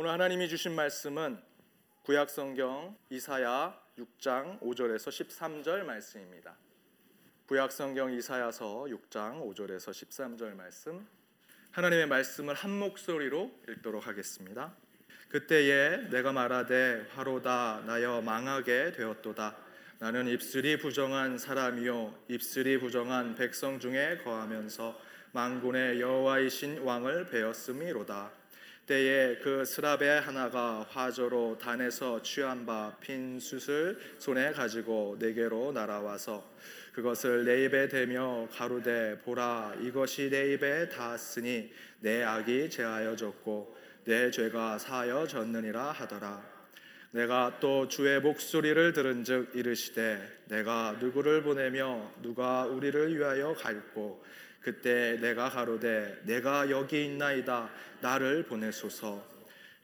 오늘 하나님이 주신 말씀은 구약 성경 이사야 6장 5절에서 13절 말씀입니다. 구약 성경 이사야서 6장 5절에서 13절 말씀 하나님의 말씀을 한 목소리로 읽도록 하겠습니다. 그때에 내가 말하되 화로다 나여 망하게 되었도다 나는 입술이 부정한 사람이요 입술이 부정한 백성 중에 거하면서 망군의 여호와이신 왕을 배웠음이로다 때에 그 스랍의 하나가 화조로 단에서 취한 바 핀 숯을 손에 가지고 내게로 날아와서 그것을 내 입에 대며 가루되 보라 이것이 내 입에 닿았으니 내 악이 제하여졌고 내 죄가 사하여졌느니라 하더라 내가 또 주의 목소리를 들은즉 이르시되 내가 누구를 보내며 누가 우리를 위하여 갈고 그때 내가 가로되 내가 여기 있나이다. 나를 보내소서.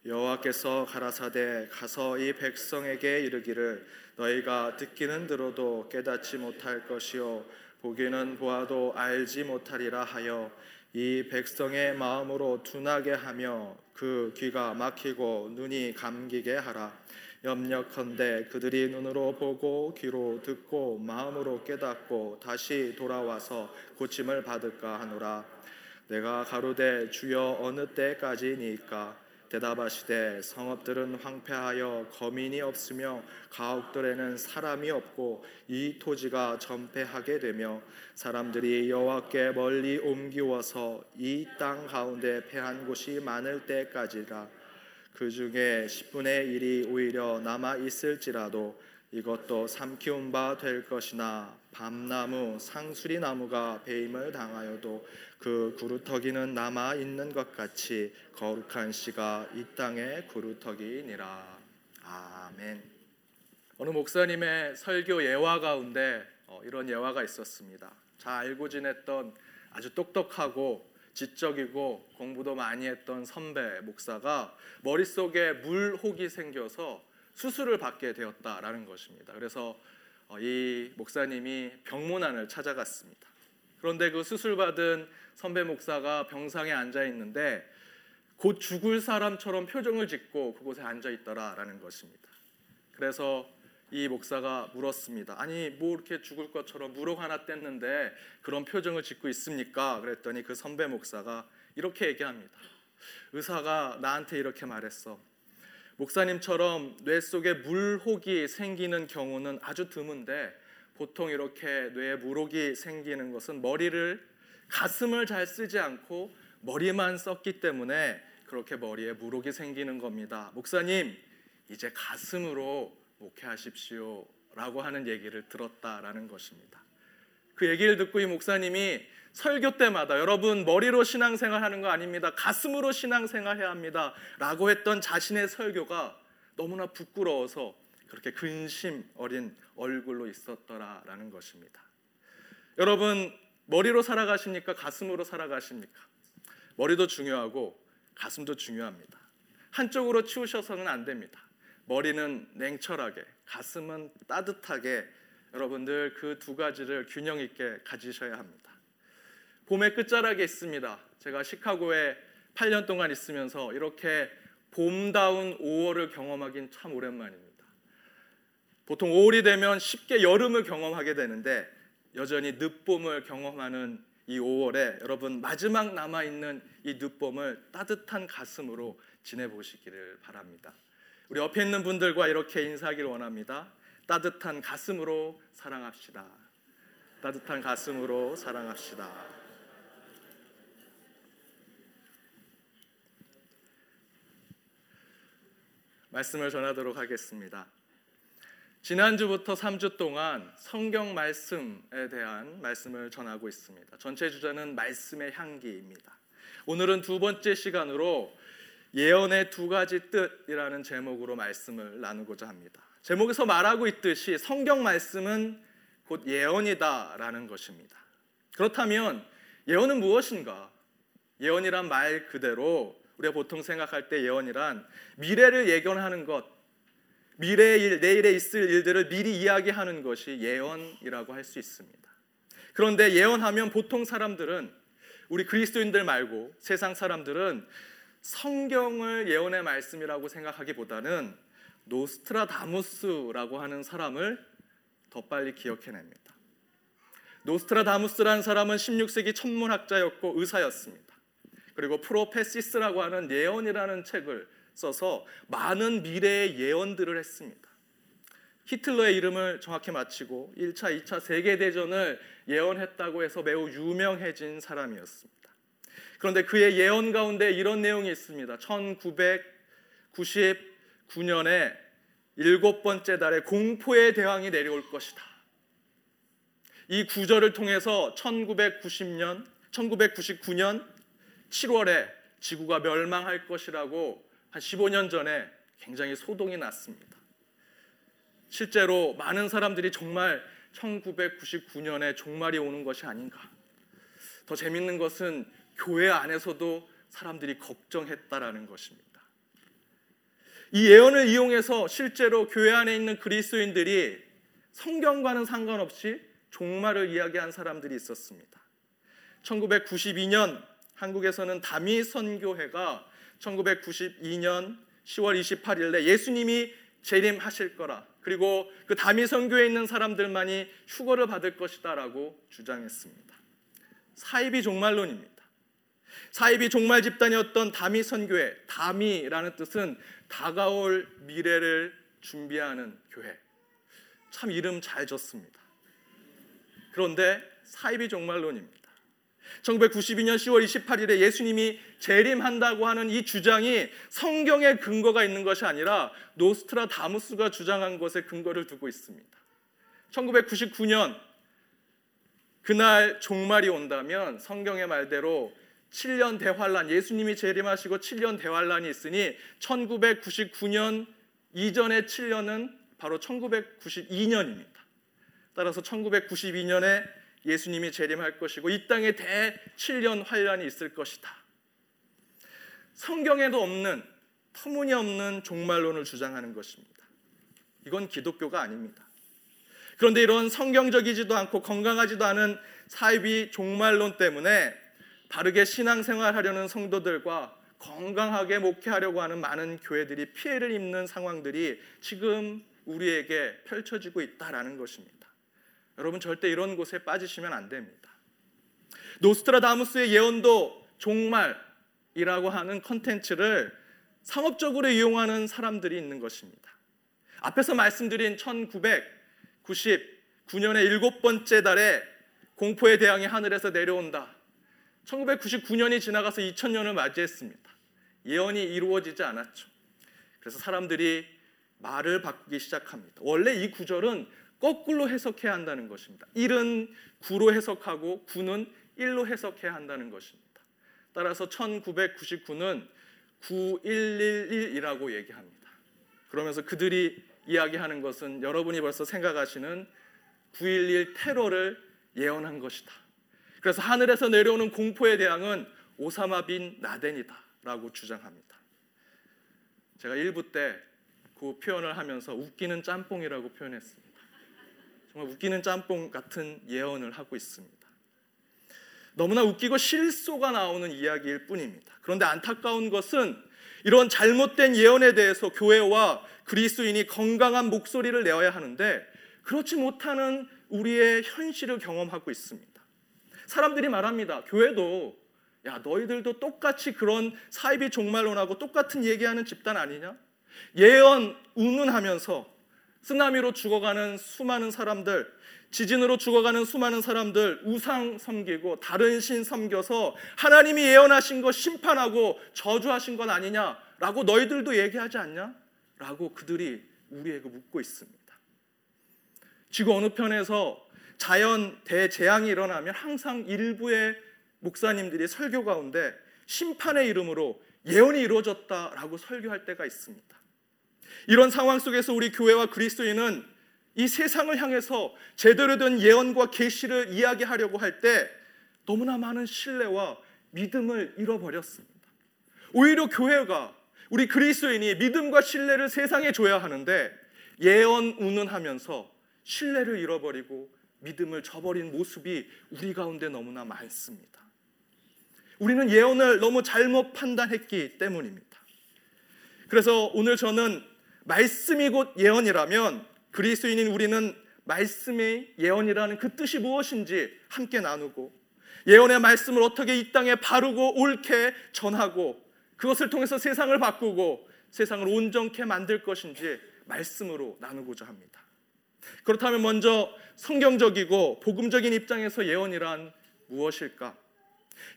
여호와께서 가라사대 가서 이 백성에게 이르기를 너희가 듣기는 들어도 깨닫지 못할 것이요 보기는 보아도 알지 못하리라 하여 이 백성의 마음으로 둔하게 하며 그 귀가 막히고 눈이 감기게 하라. 염려컨대 그들이 눈으로 보고 귀로 듣고 마음으로 깨닫고 다시 돌아와서 고침을 받을까 하노라. 내가 가로되 주여 어느 때까지니까 대답하시되 성읍들은 황폐하여 거민이 없으며 가옥들에는 사람이 없고 이 토지가 전폐하게 되며 사람들이 여호와께 멀리 옮기워서 이 땅 가운데 패한 곳이 많을 때까지라. 그 중에 10분의 1이 오히려 남아 있을지라도 이것도 삼키운 바 될 것이나 밤나무 상수리 나무가 배임을 당하여도 그 구루터기는 남아 있는 것 같이 거룩한 씨가 이 땅의 구루터기니라 아멘. 어느 목사님의 설교 예화 가운데 어, 이런 예화가 있었습니다. 잘 알고 지냈던 아주 똑똑하고 지적이고 공부도 많이 했던 선배 목사가 머릿속에 물혹이 생겨서 수술을 받게 되었다라는 것입니다. 그래서 어, 이 목사님이 병문안을 찾아갔습니다. 그런데 그 수술받은 선배 목사가 병상에 앉아 있는데 곧 죽을 사람처럼 표정을 짓고 그곳에 앉아 있더라라는 것입니다. 그래서 이 목사가 물었습니다. 아니 뭐 이렇게 죽을 것처럼 무릎 하나 뗐는데 그런 표정을 짓고 있습니까? 그랬더니 그 선배 목사가 이렇게 얘기합니다. 의사가 나한테 이렇게 말했어. 목사님처럼 뇌 속에 물혹이 생기는 경우는 아주 드문데 보통 이렇게 뇌에 물혹이 생기는 것은 머리를 가슴을 잘 쓰지 않고 머리만 썼기 때문에 그렇게 머리에 물혹이 생기는 겁니다. 목사님 이제 가슴으로 목회하십시오. 라고 하는 얘기를 들었다라는 것입니다. 그 얘기를 듣고 이 목사님이 설교 때마다 여러분 머리로 신앙생활 하는 거 아닙니다. 가슴으로 신앙생활 해야 합니다. 라고 했던 자신의 설교가 너무나 부끄러워서 그렇게 근심 어린 얼굴로 있었더라라는 것입니다. 여러분 머리로 살아가십니까? 가슴으로 살아가십니까? 머리도 중요하고 가슴도 중요합니다. 한쪽으로 치우셔서는 안 됩니다. 머리는 냉철하게, 가슴은 따뜻하게 여러분들 그 두 가지를 균형 있게 가지셔야 합니다. 봄의 끝자락에 있습니다. 제가 시카고에 8년 동안 있으면서 이렇게 봄다운 5월을 경험하긴 참 오랜만입니다. 보통 5월이 되면 쉽게 여름을 경험하게 되는데 여전히 늦봄을 경험하는 이 5월에 여러분 마지막 남아 있는 이 늦봄을 따뜻한 가슴으로 지내보시기를 바랍니다. 우리 옆에 있는 분들과 이렇게 인사하기를 원합니다. 따뜻한 가슴으로 사랑합시다. 따뜻한 가슴으로 사랑합시다. 말씀을 전하도록 하겠습니다. 지난주부터 3주 동안 성경 말씀에 대한 말씀을 전하고 있습니다. 전체 주제는 말씀의 향기입니다. 오늘은 두 번째 시간으로 예언의 두 가지 뜻이라는 제목으로 말씀을 나누고자 합니다. 제목에서 말하고 있듯이 성경 말씀은 곧 예언이다라는 것입니다. 그렇다면 예언은 무엇인가? 예언이란 말 그대로 우리가 보통 생각할 때 예언이란 미래를 예견하는 것, 미래의 일, 내일에 있을 일들을 미리 이야기하는 것이 예언이라고 할 수 있습니다. 그런데 예언하면 보통 사람들은 우리 그리스도인들 말고 세상 사람들은 성경을 예언의 말씀이라고 생각하기보다는 노스트라다무스라고 하는 사람을 더 빨리 기억해냅니다. 노스트라다무스라는 사람은 16세기 천문학자였고 의사였습니다. 그리고 Prophecies라고 하는 예언이라는 책을 써서 많은 미래의 예언들을 했습니다. 히틀러의 이름을 정확히 맞히고 1차, 2차 세계 대전을 예언했다고 해서 매우 유명해진 사람이었습니다. 그런데 그의 예언 가운데 이런 내용이 있습니다. 1999년에 일곱 번째 달에 공포의 대왕이 내려올 것이다. 이 구절을 통해서 1990년, 1999년 7월에 지구가 멸망할 것이라고 한 15년 전에 굉장히 소동이 났습니다. 실제로 많은 사람들이 정말 1999년에 종말이 오는 것이 아닌가. 더 재밌는 것은 교회 안에서도 사람들이 걱정했다라는 것입니다. 이 예언을 이용해서 실제로 교회 안에 있는 그리스도인들이 성경과는 상관없이 종말을 이야기한 사람들이 있었습니다. 1992년 한국에서는 다미 선교회가 1992년 10월 28일에 예수님이 재림하실 거라 그리고 그 다미 선교에 있는 사람들만이 휴거를 받을 것이다라고 주장했습니다. 사이비 종말론입니다. 사이비 종말 집단이었던 다미 선교회, 다미라는 뜻은 다가올 미래를 준비하는 교회. 참 이름 잘 졌습니다. 그런데 사이비 종말론입니다. 1992년 10월 28일에 예수님이 재림한다고 하는 이 주장이 성경에 근거가 있는 것이 아니라 노스트라다무스가 주장한 것에 근거를 두고 있습니다. 1999년 그날 종말이 온다면 성경의 말대로 7년 대환란 예수님이 재림하시고 7년 대환란이 있으니 1999년 이전의 7년은 바로 1992년입니다. 따라서 1992년에 예수님이 재림할 것이고 이 땅에 대 7년 환란이 있을 것이다. 성경에도 없는 터무니없는 종말론을 주장하는 것입니다. 이건 기독교가 아닙니다. 그런데 이런 성경적이지도 않고 건강하지도 않은 사이비 종말론 때문에 바르게 신앙생활하려는 성도들과 건강하게 목회하려고 하는 많은 교회들이 피해를 입는 상황들이 지금 우리에게 펼쳐지고 있다라는 것입니다. 여러분 절대 이런 곳에 빠지시면 안 됩니다. 노스트라다무스의 예언도 종말이라고 하는 컨텐츠를 상업적으로 이용하는 사람들이 있는 것입니다. 앞에서 말씀드린 1999년의 일곱 번째 달에 공포의 대왕이 하늘에서 내려온다. 1999년이 지나가서 2000년을 맞이했습니다. 예언이 이루어지지 않았죠. 그래서 사람들이 말을 바꾸기 시작합니다. 원래 이 구절은 거꾸로 해석해야 한다는 것입니다. 1은 9로 해석하고 9는 1로 해석해야 한다는 것입니다. 따라서 1999는 9111이라고 얘기합니다. 그러면서 그들이 이야기하는 것은 여러분이 벌써 생각하시는 911 테러를 예언한 것이다. 그래서 하늘에서 내려오는 공포의 대항은 오사마 빈 라덴이다라고 주장합니다. 제가 일부 때 그 표현을 하면서 웃기는 짬뽕이라고 표현했습니다. 정말 웃기는 짬뽕 같은 예언을 하고 있습니다. 너무나 웃기고 실소가 나오는 이야기일 뿐입니다. 그런데 안타까운 것은 이런 잘못된 예언에 대해서 교회와 그리스도인이 건강한 목소리를 내어야 하는데 그렇지 못하는 우리의 현실을 경험하고 있습니다. 사람들이 말합니다. 교회도 야 너희들도 똑같이 그런 사이비 종말론하고 똑같은 얘기하는 집단 아니냐? 예언 운운하면서 쓰나미로 죽어가는 수많은 사람들, 지진으로 죽어가는 수많은 사람들 우상 섬기고 다른 신 섬겨서 하나님이 예언하신 거 심판하고 저주하신 건 아니냐라고 너희들도 얘기하지 않냐? 라고 그들이 우리에게 묻고 있습니다. 지구 어느 편에서 자연 대재앙이 일어나면 항상 일부의 목사님들이 설교 가운데 심판의 이름으로 예언이 이루어졌다라고 설교할 때가 있습니다. 이런 상황 속에서 우리 교회와 그리스도인은 이 세상을 향해서 제대로 된 예언과 계시를 이야기하려고 할 때 너무나 많은 신뢰와 믿음을 잃어버렸습니다. 오히려 교회가 우리 그리스도인이 믿음과 신뢰를 세상에 줘야 하는데 예언 운운하면서 신뢰를 잃어버리고 믿음을 저버린 모습이 우리 가운데 너무나 많습니다. 우리는 예언을 너무 잘못 판단했기 때문입니다. 그래서 오늘 저는 말씀이 곧 예언이라면 그리스도인인 우리는 말씀의 예언이라는 그 뜻이 무엇인지 함께 나누고 예언의 말씀을 어떻게 이 땅에 바르고 옳게 전하고 그것을 통해서 세상을 바꾸고 세상을 온전케 만들 것인지 말씀으로 나누고자 합니다. 그렇다면 먼저 성경적이고 복음적인 입장에서 예언이란 무엇일까?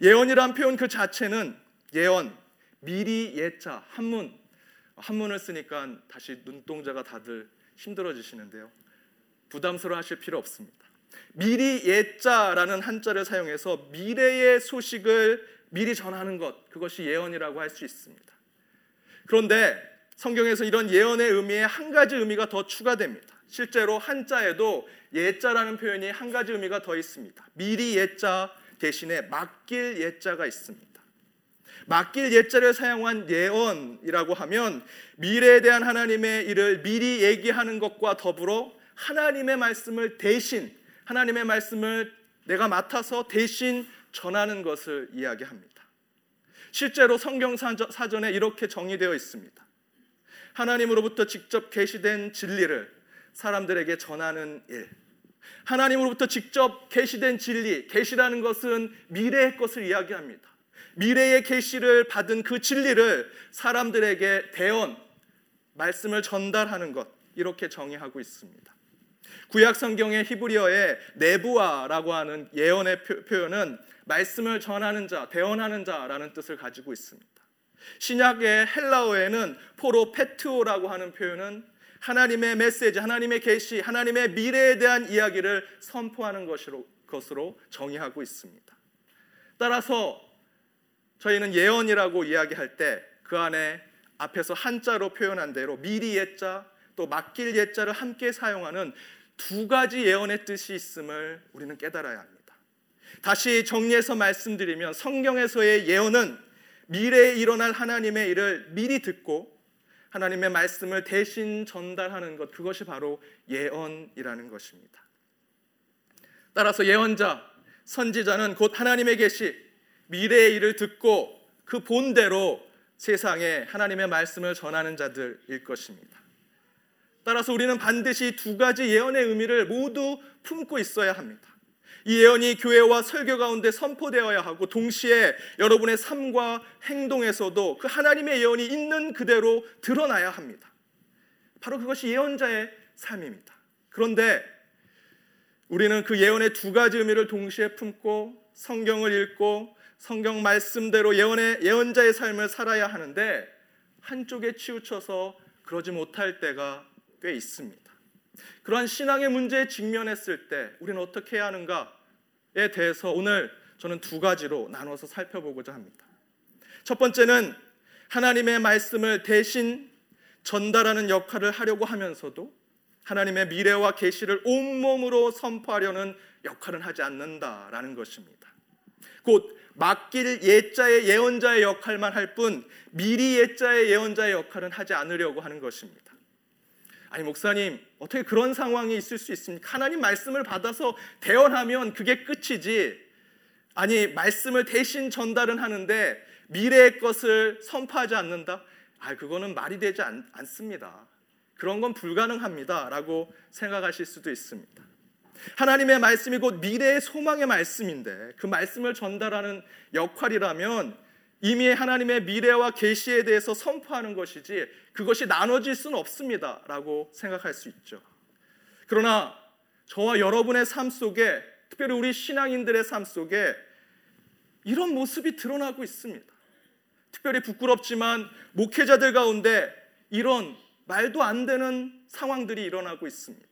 예언이란 표현 그 자체는 예언, 미리 예자, 한문, 한문을 쓰니까 다시 눈동자가 다들 힘들어지시는데요. 부담스러워 하실 필요 없습니다. 미리 예자라는 한자를 사용해서 미래의 소식을 미리 전하는 것, 그것이 예언이라고 할 수 있습니다. 그런데 성경에서 이런 예언의 의미에 한 가지 의미가 더 추가됩니다. 실제로 한자에도 예자라는 표현이 한 가지 의미가 더 있습니다. 미리 예자 대신에 맡길 예자가 있습니다. 맡길 예자를 사용한 예언이라고 하면 미래에 대한 하나님의 일을 미리 얘기하는 것과 더불어 하나님의 말씀을 대신 하나님의 말씀을 내가 맡아서 대신 전하는 것을 이야기합니다. 실제로 성경 사전에 이렇게 정의되어 있습니다. 하나님으로부터 직접 계시된 진리를 사람들에게 전하는 일. 하나님으로부터 직접 계시된 진리, 계시라는 것은 미래의 것을 이야기합니다. 미래의 계시를 받은 그 진리를 사람들에게 대언, 말씀을 전달하는 것 이렇게 정의하고 있습니다. 구약 성경의 히브리어의 네부아라고 하는 예언의 표현은 말씀을 전하는 자, 대언하는 자라는 뜻을 가지고 있습니다. 신약의 헬라어에는 포로페트오라고 하는 표현은 하나님의 메시지, 하나님의 계시, 하나님의 미래에 대한 이야기를 선포하는 것으로, 것으로 정의하고 있습니다. 따라서 저희는 예언이라고 이야기할 때 그 안에 앞에서 한자로 표현한 대로 미리 예자 또 맡길 예자를 함께 사용하는 두 가지 예언의 뜻이 있음을 우리는 깨달아야 합니다. 다시 정리해서 말씀드리면 성경에서의 예언은 미래에 일어날 하나님의 일을 미리 듣고 하나님의 말씀을 대신 전달하는 것 그것이 바로 예언이라는 것입니다. 따라서 예언자, 선지자는 곧 하나님의 계시, 미래의 일을 듣고 그 본대로 세상에 하나님의 말씀을 전하는 자들일 것입니다. 따라서 우리는 반드시 두 가지 예언의 의미를 모두 품고 있어야 합니다. 이 예언이 교회와 설교 가운데 선포되어야 하고 동시에 여러분의 삶과 행동에서도 그 하나님의 예언이 있는 그대로 드러나야 합니다. 바로 그것이 예언자의 삶입니다. 그런데 우리는 그 예언의 두 가지 의미를 동시에 품고 성경을 읽고 성경 말씀대로 예언의 예언자의 삶을 살아야 하는데 한쪽에 치우쳐서 그러지 못할 때가 꽤 있습니다. 그러한 신앙의 문제에 직면했을 때 우리는 어떻게 해야 하는가 에 대해서 오늘 저는 두 가지로 나눠서 살펴보고자 합니다. 첫 번째는 하나님의 말씀을 대신 전달하는 역할을 하려고 하면서도 하나님의 미래와 계시를 온몸으로 선포하려는 역할은 하지 않는다라는 것입니다. 곧 맡길 예자의 예언자의 역할만 할 뿐 미리 예자의 예언자의 역할은 하지 않으려고 하는 것입니다. 아니 목사님 어떻게 그런 상황이 있을 수 있습니까? 하나님 말씀을 받아서 대언하면 그게 끝이지. 아니 말씀을 대신 전달은 하는데 미래의 것을 선포하지 않는다. 아 그거는 말이 되지 않, 않습니다. 그런 건 불가능합니다라고 생각하실 수도 있습니다. 하나님의 말씀이 곧 미래의 소망의 말씀인데 그 말씀을 전달하는 역할이라면 이미 하나님의 미래와 계시에 대해서 선포하는 것이지 그것이 나눠질 수는 없습니다라고 생각할 수 있죠. 그러나 저와 여러분의 삶 속에 특별히 우리 신앙인들의 삶 속에 이런 모습이 드러나고 있습니다. 특별히 부끄럽지만 목회자들 가운데 이런 말도 안 되는 상황들이 일어나고 있습니다.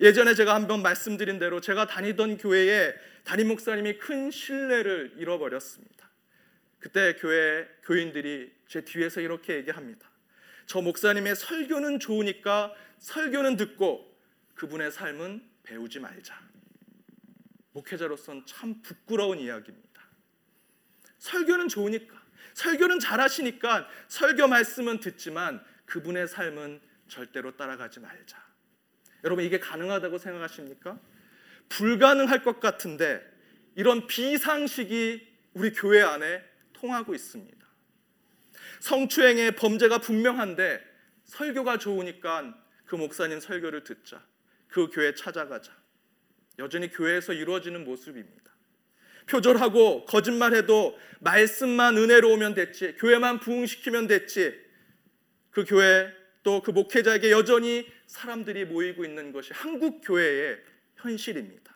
예전에 제가 한번 말씀드린 대로 제가 다니던 교회에 담임 목사님이 큰 신뢰를 잃어버렸습니다. 그때 교회 교인들이 제 뒤에서 이렇게 얘기합니다. 저 목사님의 설교는 좋으니까 설교는 듣고 그분의 삶은 배우지 말자. 목회자로서는 참 부끄러운 이야기입니다. 설교는 좋으니까, 설교는 잘하시니까 설교 말씀은 듣지만 그분의 삶은 절대로 따라가지 말자. 여러분 이게 가능하다고 생각하십니까? 불가능할 것 같은데 이런 비상식이 우리 교회 안에 통하고 있습니다. 성추행의 범죄가 분명한데 설교가 좋으니까 그 목사님 설교를 듣자. 그 교회 찾아가자. 여전히 교회에서 이루어지는 모습입니다. 표절하고 거짓말해도 말씀만 은혜로 오면 됐지. 교회만 부흥시키면 됐지. 그 교회 또 그 목회자에게 여전히 사람들이 모이고 있는 것이 한국 교회의 현실입니다.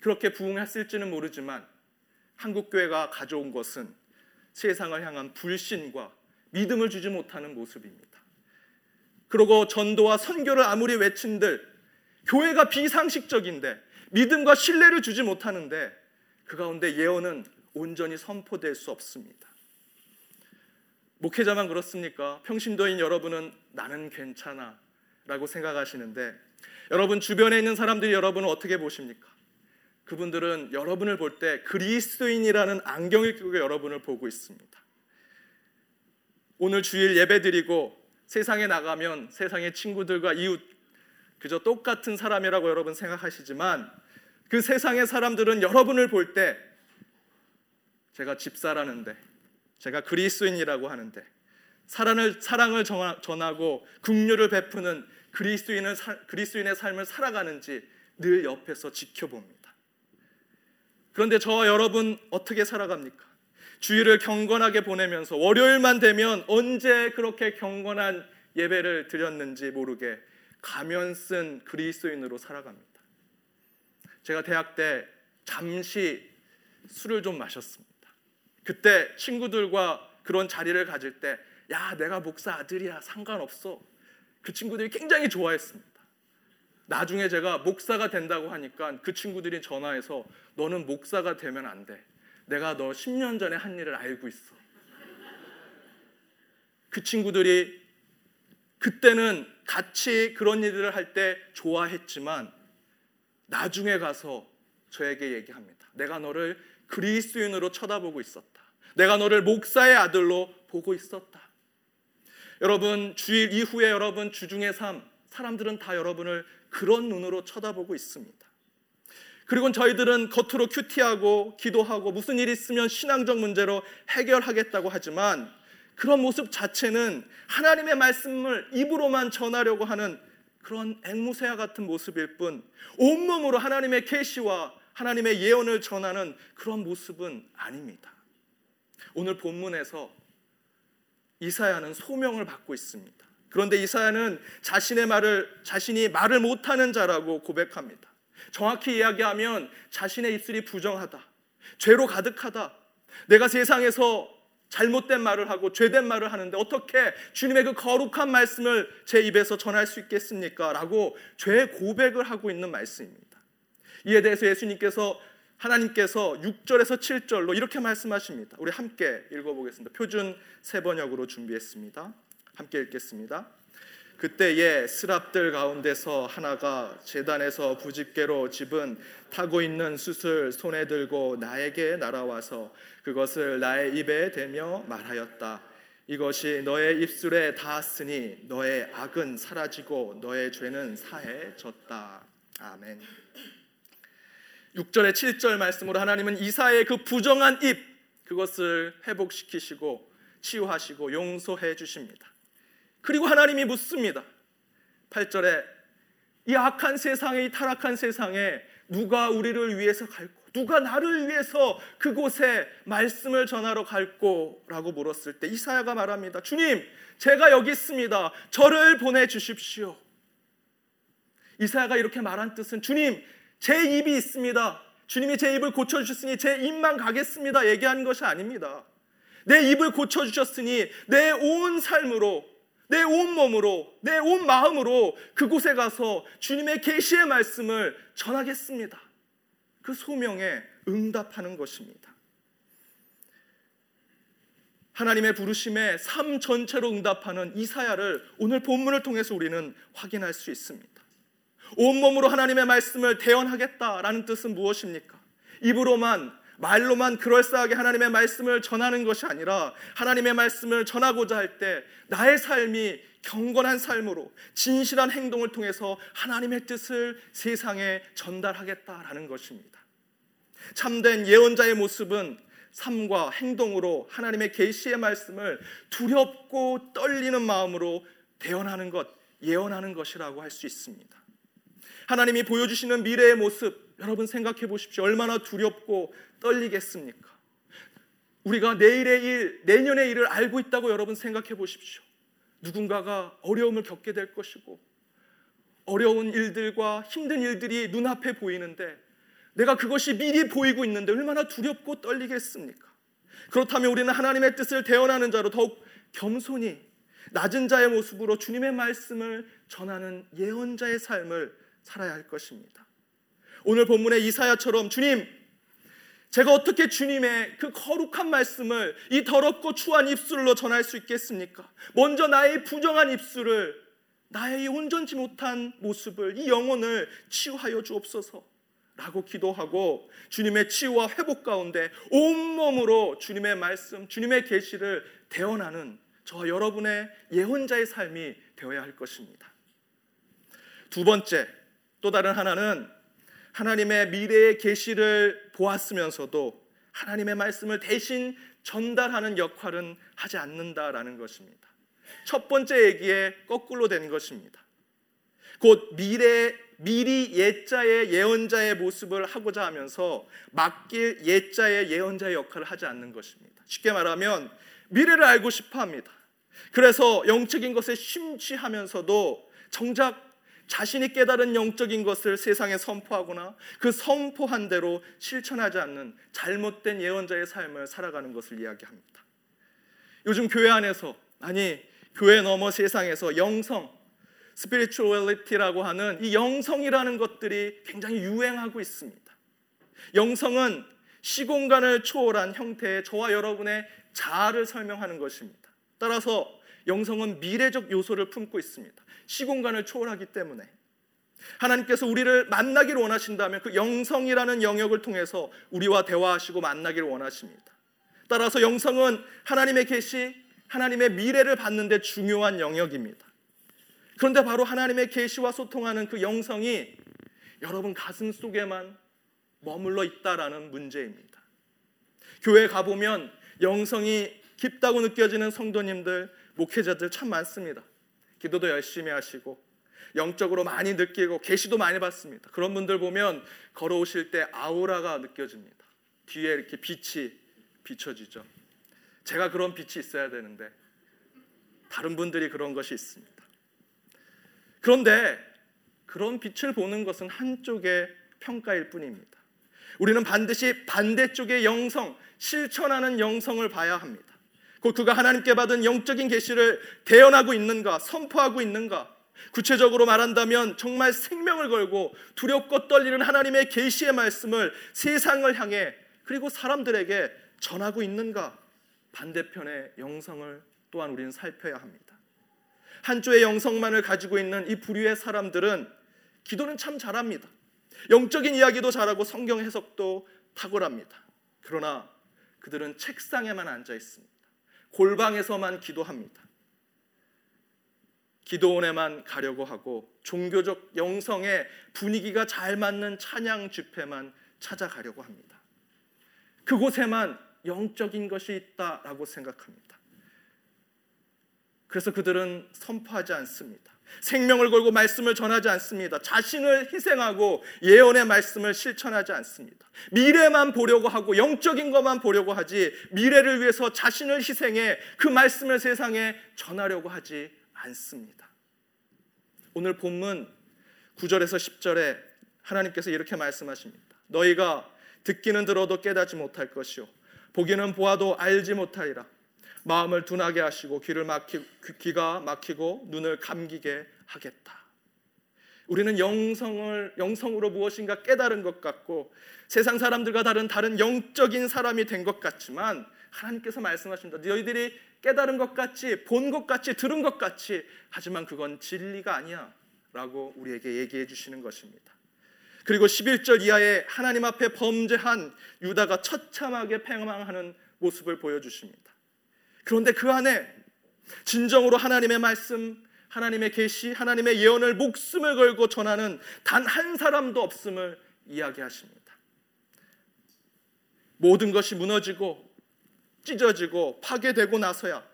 그렇게 부흥했을지는 모르지만 한국 교회가 가져온 것은 세상을 향한 불신과 믿음을 주지 못하는 모습입니다. 그리고 전도와 선교를 아무리 외친들 교회가 비상식적인데 믿음과 신뢰를 주지 못하는데 그 가운데 예언은 온전히 선포될 수 없습니다. 목회자만 그렇습니까? 평신도인 여러분은 나는 괜찮아 라고 생각하시는데 여러분 주변에 있는 사람들이 여러분을 어떻게 보십니까? 그분들은 여러분을 볼 때 그리스도인이라는 안경을 끼고 여러분을 보고 있습니다. 오늘 주일 예배 드리고 세상에 나가면 세상의 친구들과 이웃 그저 똑같은 사람이라고 여러분 생각하시지만 그 세상의 사람들은 여러분을 볼 때 제가 집사라는데 제가 그리스도인이라고 하는데 사랑을 사랑을 전하고 긍휼을 베푸는 그리스도인을 그리스도인의 삶을 살아가는지 늘 옆에서 지켜봅니다. 그런데 저와 여러분 어떻게 살아갑니까? 주일을 경건하게 보내면서 월요일만 되면 언제 그렇게 경건한 예배를 드렸는지 모르게 가면 쓴 그리스도인으로 살아갑니다. 제가 대학 때 잠시 술을 좀 마셨습니다. 그때 친구들과 그런 자리를 가질 때, 야, 내가 목사 아들이야. 상관없어. 그 친구들이 굉장히 좋아했습니다. 나중에 제가 목사가 된다고 하니까 그 친구들이 전화해서 너는 목사가 되면 안 돼. 내가 너 10년 전에 한 일을 알고 있어. 그 친구들이 그때는 같이 그런 일들을 할 때 좋아했지만 나중에 가서 저에게 얘기합니다. 내가 너를 그리스도인으로 쳐다보고 있었다. 내가 너를 목사의 아들로 보고 있었다. 여러분 주일 이후에 여러분 주중의 삶 사람들은 다 여러분을 그런 눈으로 쳐다보고 있습니다. 그리고 저희들은 겉으로 큐티하고 기도하고 무슨 일 있으면 신앙적 문제로 해결하겠다고 하지만 그런 모습 자체는 하나님의 말씀을 입으로만 전하려고 하는 그런 앵무새와 같은 모습일 뿐 온몸으로 하나님의 계시와 하나님의 예언을 전하는 그런 모습은 아닙니다. 오늘 본문에서 이사야는 소명을 받고 있습니다. 그런데 이사야는 자신의 말을 자신이 말을 못하는 자라고 고백합니다. 정확히 이야기하면 자신의 입술이 부정하다. 죄로 가득하다. 내가 세상에서 잘못된 말을 하고 죄된 말을 하는데 어떻게 주님의 그 거룩한 말씀을 제 입에서 전할 수 있겠습니까? 라고 죄 고백을 하고 있는 말씀입니다. 이에 대해서 예수님께서 하나님께서 6절에서 7절로 이렇게 말씀하십니다. 우리 함께 읽어보겠습니다. 표준 세 번역으로 준비했습니다. 함께 읽겠습니다. 그때에 스랍들 가운데서 하나가 재단에서 부집개로 집은 타고 있는 숯을 손에 들고 나에게 날아와서 그것을 나의 입에 대며 말하였다. 이것이 너의 입술에 닿았으니 너의 악은 사라지고 너의 죄는 사해졌다. 아멘. 6절에 7절 말씀으로 하나님은 이사의 그 부정한 입 그것을 회복시키시고 치유하시고 용서해 주십니다. 그리고 하나님이 묻습니다. 8절에 이 악한 세상에 이 타락한 세상에 누가 우리를 위해서 갈고 누가 나를 위해서 그곳에 말씀을 전하러 갈고라고 물었을 때 이사야가 말합니다. 주님, 제가 여기 있습니다. 저를 보내 주십시오. 이사야가 이렇게 말한 뜻은 주님, 제 입이 있습니다. 주님이 제 입을 고쳐 주셨으니 제 입만 가겠습니다. 얘기하는 것이 아닙니다. 내 입을 고쳐 주셨으니 내 온 삶으로 내 온 몸으로, 내 온 마음으로 그곳에 가서 주님의 계시의 말씀을 전하겠습니다. 그 소명에 응답하는 것입니다. 하나님의 부르심에 삶 전체로 응답하는 이사야를 오늘 본문을 통해서 우리는 확인할 수 있습니다. 온몸으로 하나님의 말씀을 대언하겠다라는 뜻은 무엇입니까? 입으로만 말로만 그럴싸하게 하나님의 말씀을 전하는 것이 아니라 하나님의 말씀을 전하고자 할 때 나의 삶이 경건한 삶으로 진실한 행동을 통해서 하나님의 뜻을 세상에 전달하겠다라는 것입니다. 참된 예언자의 모습은 삶과 행동으로 하나님의 계시의 말씀을 두렵고 떨리는 마음으로 대언하는 것, 예언하는 것이라고 할 수 있습니다. 하나님이 보여주시는 미래의 모습, 여러분 생각해 보십시오. 얼마나 두렵고 떨리겠습니까? 우리가 내일의 일, 내년의 일을 알고 있다고 여러분 생각해 보십시오. 누군가가 어려움을 겪게 될 것이고, 어려운 일들과 힘든 일들이 눈앞에 보이는데, 내가 그것이 미리 보이고 있는데 얼마나 두렵고 떨리겠습니까? 그렇다면 우리는 하나님의 뜻을 대언하는 자로 더욱 겸손히 낮은 자의 모습으로 주님의 말씀을 전하는 예언자의 삶을 살아야 할 것입니다. 오늘 본문의 이사야처럼 주님, 제가 어떻게 주님의 그 거룩한 말씀을 이 더럽고 추한 입술로 전할 수 있겠습니까? 먼저 나의 부정한 입술을 나의 온전치 못한 모습을 이 영혼을 치유하여 주옵소서. 라고 기도하고 주님의 치유와 회복 가운데 온몸으로 주님의 말씀, 주님의 계시를 대언하는 저와 여러분의 예언자의 삶이 되어야 할 것입니다. 두 번째, 또 다른 하나는 하나님의 미래의 계시를 보았으면서도 하나님의 말씀을 대신 전달하는 역할은 하지 않는다라는 것입니다. 첫 번째 얘기에 거꾸로 된 것입니다. 곧 미래 미리 예자의 예언자의 모습을 하고자 하면서 맡길 예자의 예언자의 역할을 하지 않는 것입니다. 쉽게 말하면 미래를 알고 싶어 합니다. 그래서 영적인 것에 심취하면서도 정작 자신이 깨달은 영적인 것을 세상에 선포하거나 그 선포한 대로 실천하지 않는 잘못된 예언자의 삶을 살아가는 것을 이야기합니다. 요즘 교회 안에서 아니 교회 넘어 세상에서 영성 스피리추얼리티라고 하는 이 영성이라는 것들이 굉장히 유행하고 있습니다. 영성은 시공간을 초월한 형태의 저와 여러분의 자아를 설명하는 것입니다. 따라서 영성은 미래적 요소를 품고 있습니다. 시공간을 초월하기 때문에 하나님께서 우리를 만나기를 원하신다면 그 영성이라는 영역을 통해서 우리와 대화하시고 만나기를 원하십니다. 따라서 영성은 하나님의 계시, 하나님의 미래를 받는데 중요한 영역입니다. 그런데 바로 하나님의 계시와 소통하는 그 영성이 여러분 가슴 속에만 머물러 있다라는 문제입니다. 교회 가보면 영성이 깊다고 느껴지는 성도님들, 목회자들 참 많습니다. 기도도 열심히 하시고 영적으로 많이 느끼고 계시도 많이 받습니다. 그런 분들 보면 걸어오실 때 아우라가 느껴집니다. 뒤에 이렇게 빛이 비춰지죠. 제가 그런 빛이 있어야 되는데 다른 분들이 그런 것이 있습니다. 그런데 그런 빛을 보는 것은 한쪽의 평가일 뿐입니다. 우리는 반드시 반대쪽의 영성, 실천하는 영성을 봐야 합니다. 곧 그가 하나님께 받은 영적인 계시를 대언하고 있는가, 선포하고 있는가. 구체적으로 말한다면 정말 생명을 걸고 두렵고 떨리는 하나님의 계시의 말씀을 세상을 향해 그리고 사람들에게 전하고 있는가. 반대편의 영성을 또한 우리는 살펴야 합니다. 한조의 영성만을 가지고 있는 이 부류의 사람들은 기도는 참 잘합니다. 영적인 이야기도 잘하고 성경 해석도 탁월합니다. 그러나 그들은 책상에만 앉아 있습니다. 골방에서만 기도합니다. 기도원에만 가려고 하고 종교적 영성에 분위기가 잘 맞는 찬양 집회만 찾아가려고 합니다. 그곳에만 영적인 것이 있다라고 생각합니다. 그래서 그들은 선포하지 않습니다. 생명을 걸고 말씀을 전하지 않습니다. 자신을 희생하고 예언의 말씀을 실천하지 않습니다. 미래만 보려고 하고 영적인 것만 보려고 하지 미래를 위해서 자신을 희생해 그 말씀을 세상에 전하려고 하지 않습니다. 오늘 본문 9절에서 10절에 하나님께서 이렇게 말씀하십니다. 너희가 듣기는 들어도 깨닫지 못할 것이요 보기는 보아도 알지 못하리라. 마음을 둔하게 하시고 귀를 막히 귀가 막히고 눈을 감기게 하겠다. 우리는 영성을 영성으로 무엇인가 깨달은 것 같고 세상 사람들과 다른 다른 영적인 사람이 된 것 같지만 하나님께서 말씀하십니다. 너희들이 깨달은 것 같이 본 것 같이 들은 것 같이 하지만 그건 진리가 아니야라고 우리에게 얘기해 주시는 것입니다. 그리고 11절 이하에 하나님 앞에 범죄한 유다가 처참하게 패망하는 모습을 보여주십니다. 그런데 그 안에 진정으로 하나님의 말씀, 하나님의 계시, 하나님의 예언을 목숨을 걸고 전하는 단 한 사람도 없음을 이야기하십니다. 모든 것이 무너지고 찢어지고 파괴되고 나서야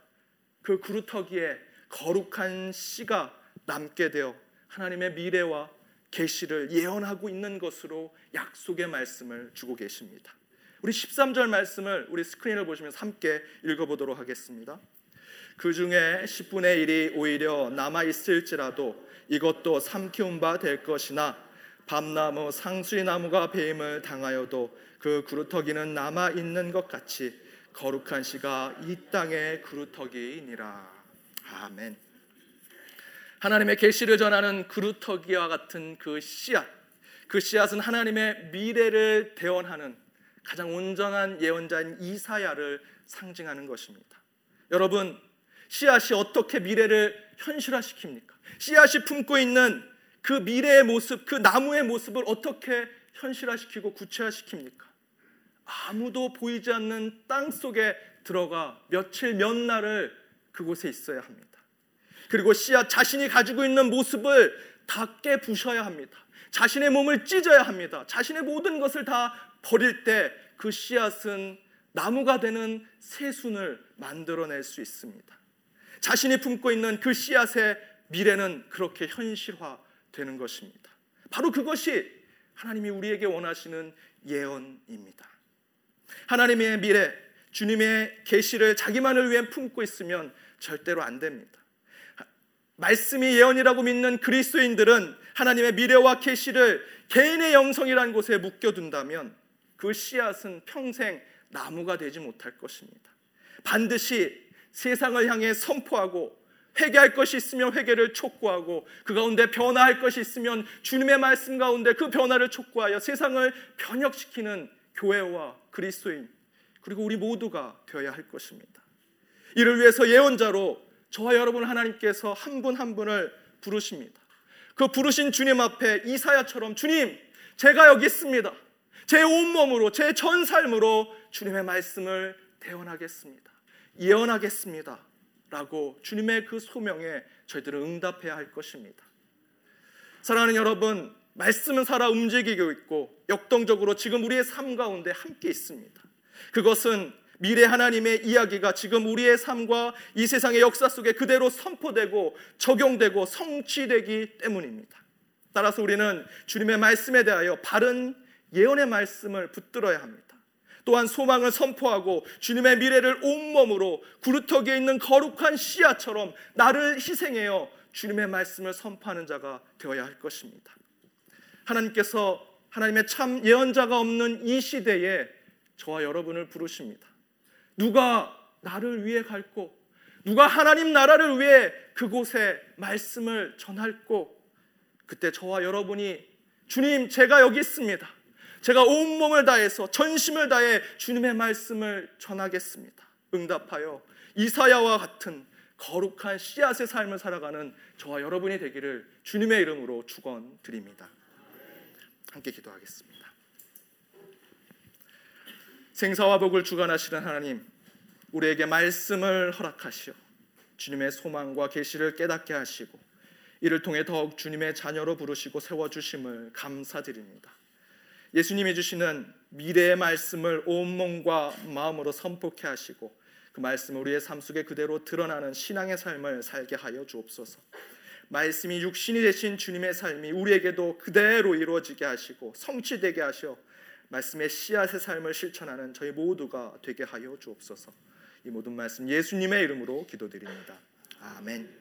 그 그루터기에 거룩한 씨가 남게 되어 하나님의 미래와 계시를 예언하고 있는 것으로 약속의 말씀을 주고 계십니다. 우리 13절 말씀을 우리 스크린을 보시면서 함께 읽어보도록 하겠습니다. 그 중에 10분의 1이 오히려 남아 있을지라도 이것도 삼키운 바 될 것이나 밤나무 상수리 나무가 배임을 당하여도 그 그루터기는 남아 있는 것 같이 거룩한 씨가 이 땅의 그루터기이니라. 아멘. 하나님의 계시를 전하는 그루터기와 같은 그 씨앗, 그 씨앗은 하나님의 미래를 대언하는 가장 온전한 예언자인 이사야를 상징하는 것입니다. 여러분, 씨앗이 어떻게 미래를 현실화시킵니까? 씨앗이 품고 있는 그 미래의 모습, 그 나무의 모습을 어떻게 현실화시키고 구체화시킵니까? 아무도 보이지 않는 땅 속에 들어가 며칠 몇 날을 그곳에 있어야 합니다. 그리고 씨앗 자신이 가지고 있는 모습을 다 깨부셔야 합니다. 자신의 몸을 찢어야 합니다. 자신의 모든 것을 다 버릴 때 그 씨앗은 나무가 되는 새순을 만들어낼 수 있습니다. 자신이 품고 있는 그 씨앗의 미래는 그렇게 현실화되는 것입니다. 바로 그것이 하나님이 우리에게 원하시는 예언입니다. 하나님의 미래, 주님의 계시를 자기만을 위해 품고 있으면 절대로 안 됩니다. 말씀이 예언이라고 믿는 그리스도인들은 하나님의 미래와 계시를 개인의 영성이라는 곳에 묶여둔다면 그 씨앗은 평생 나무가 되지 못할 것입니다. 반드시 세상을 향해 선포하고 회개할 것이 있으면 회개를 촉구하고 그 가운데 변화할 것이 있으면 주님의 말씀 가운데 그 변화를 촉구하여 세상을 변혁시키는 교회와 그리스도인 그리고 우리 모두가 되어야 할 것입니다. 이를 위해서 예언자로 저와 여러분 하나님께서 한 분한 한 분을 부르십니다. 그 부르신 주님 앞에 이사야처럼 주님 제가 여기 있습니다. 제 온몸으로 제 전 삶으로 주님의 말씀을 대언하겠습니다. 예언하겠습니다. 라고 주님의 그 소명에 저희들은 응답해야 할 것입니다. 사랑하는 여러분, 말씀은 살아 움직이고 있고 역동적으로 지금 우리의 삶 가운데 함께 있습니다. 그것은 미래 하나님의 이야기가 지금 우리의 삶과 이 세상의 역사 속에 그대로 선포되고 적용되고 성취되기 때문입니다. 따라서 우리는 주님의 말씀에 대하여 바른 예언의 말씀을 붙들어야 합니다. 또한 소망을 선포하고 주님의 미래를 온몸으로 구루터기에 있는 거룩한 씨앗처럼 나를 희생하여 주님의 말씀을 선포하는 자가 되어야 할 것입니다. 하나님께서 하나님의 참 예언자가 없는 이 시대에 저와 여러분을 부르십니다. 누가 나를 위해 갈고 누가 하나님 나라를 위해 그곳에 말씀을 전할고 그때 저와 여러분이 주님 제가 여기 있습니다. 제가 온몸을 다해서 전심을 다해 주님의 말씀을 전하겠습니다. 응답하여 이사야와 같은 거룩한 씨앗의 삶을 살아가는 저와 여러분이 되기를 주님의 이름으로 축원드립니다. 함께 기도하겠습니다. 생사와 복을 주관하시는 하나님, 우리에게 말씀을 허락하시어 주님의 소망과 계시를 깨닫게 하시고 이를 통해 더욱 주님의 자녀로 부르시고 세워 주심을 감사드립니다. 예수님이 주시는 미래의 말씀을 온 몸과 마음으로 선포케 하시고 그 말씀을 우리의 삶 속에 그대로 드러나는 신앙의 삶을 살게 하여 주옵소서. 말씀이 육신이 되신 주님의 삶이 우리에게도 그대로 이루어지게 하시고 성취되게 하셔 말씀의 씨앗의 삶을 실천하는 저희 모두가 되게 하여 주옵소서. 이 모든 말씀 예수님의 이름으로 기도드립니다. 아멘.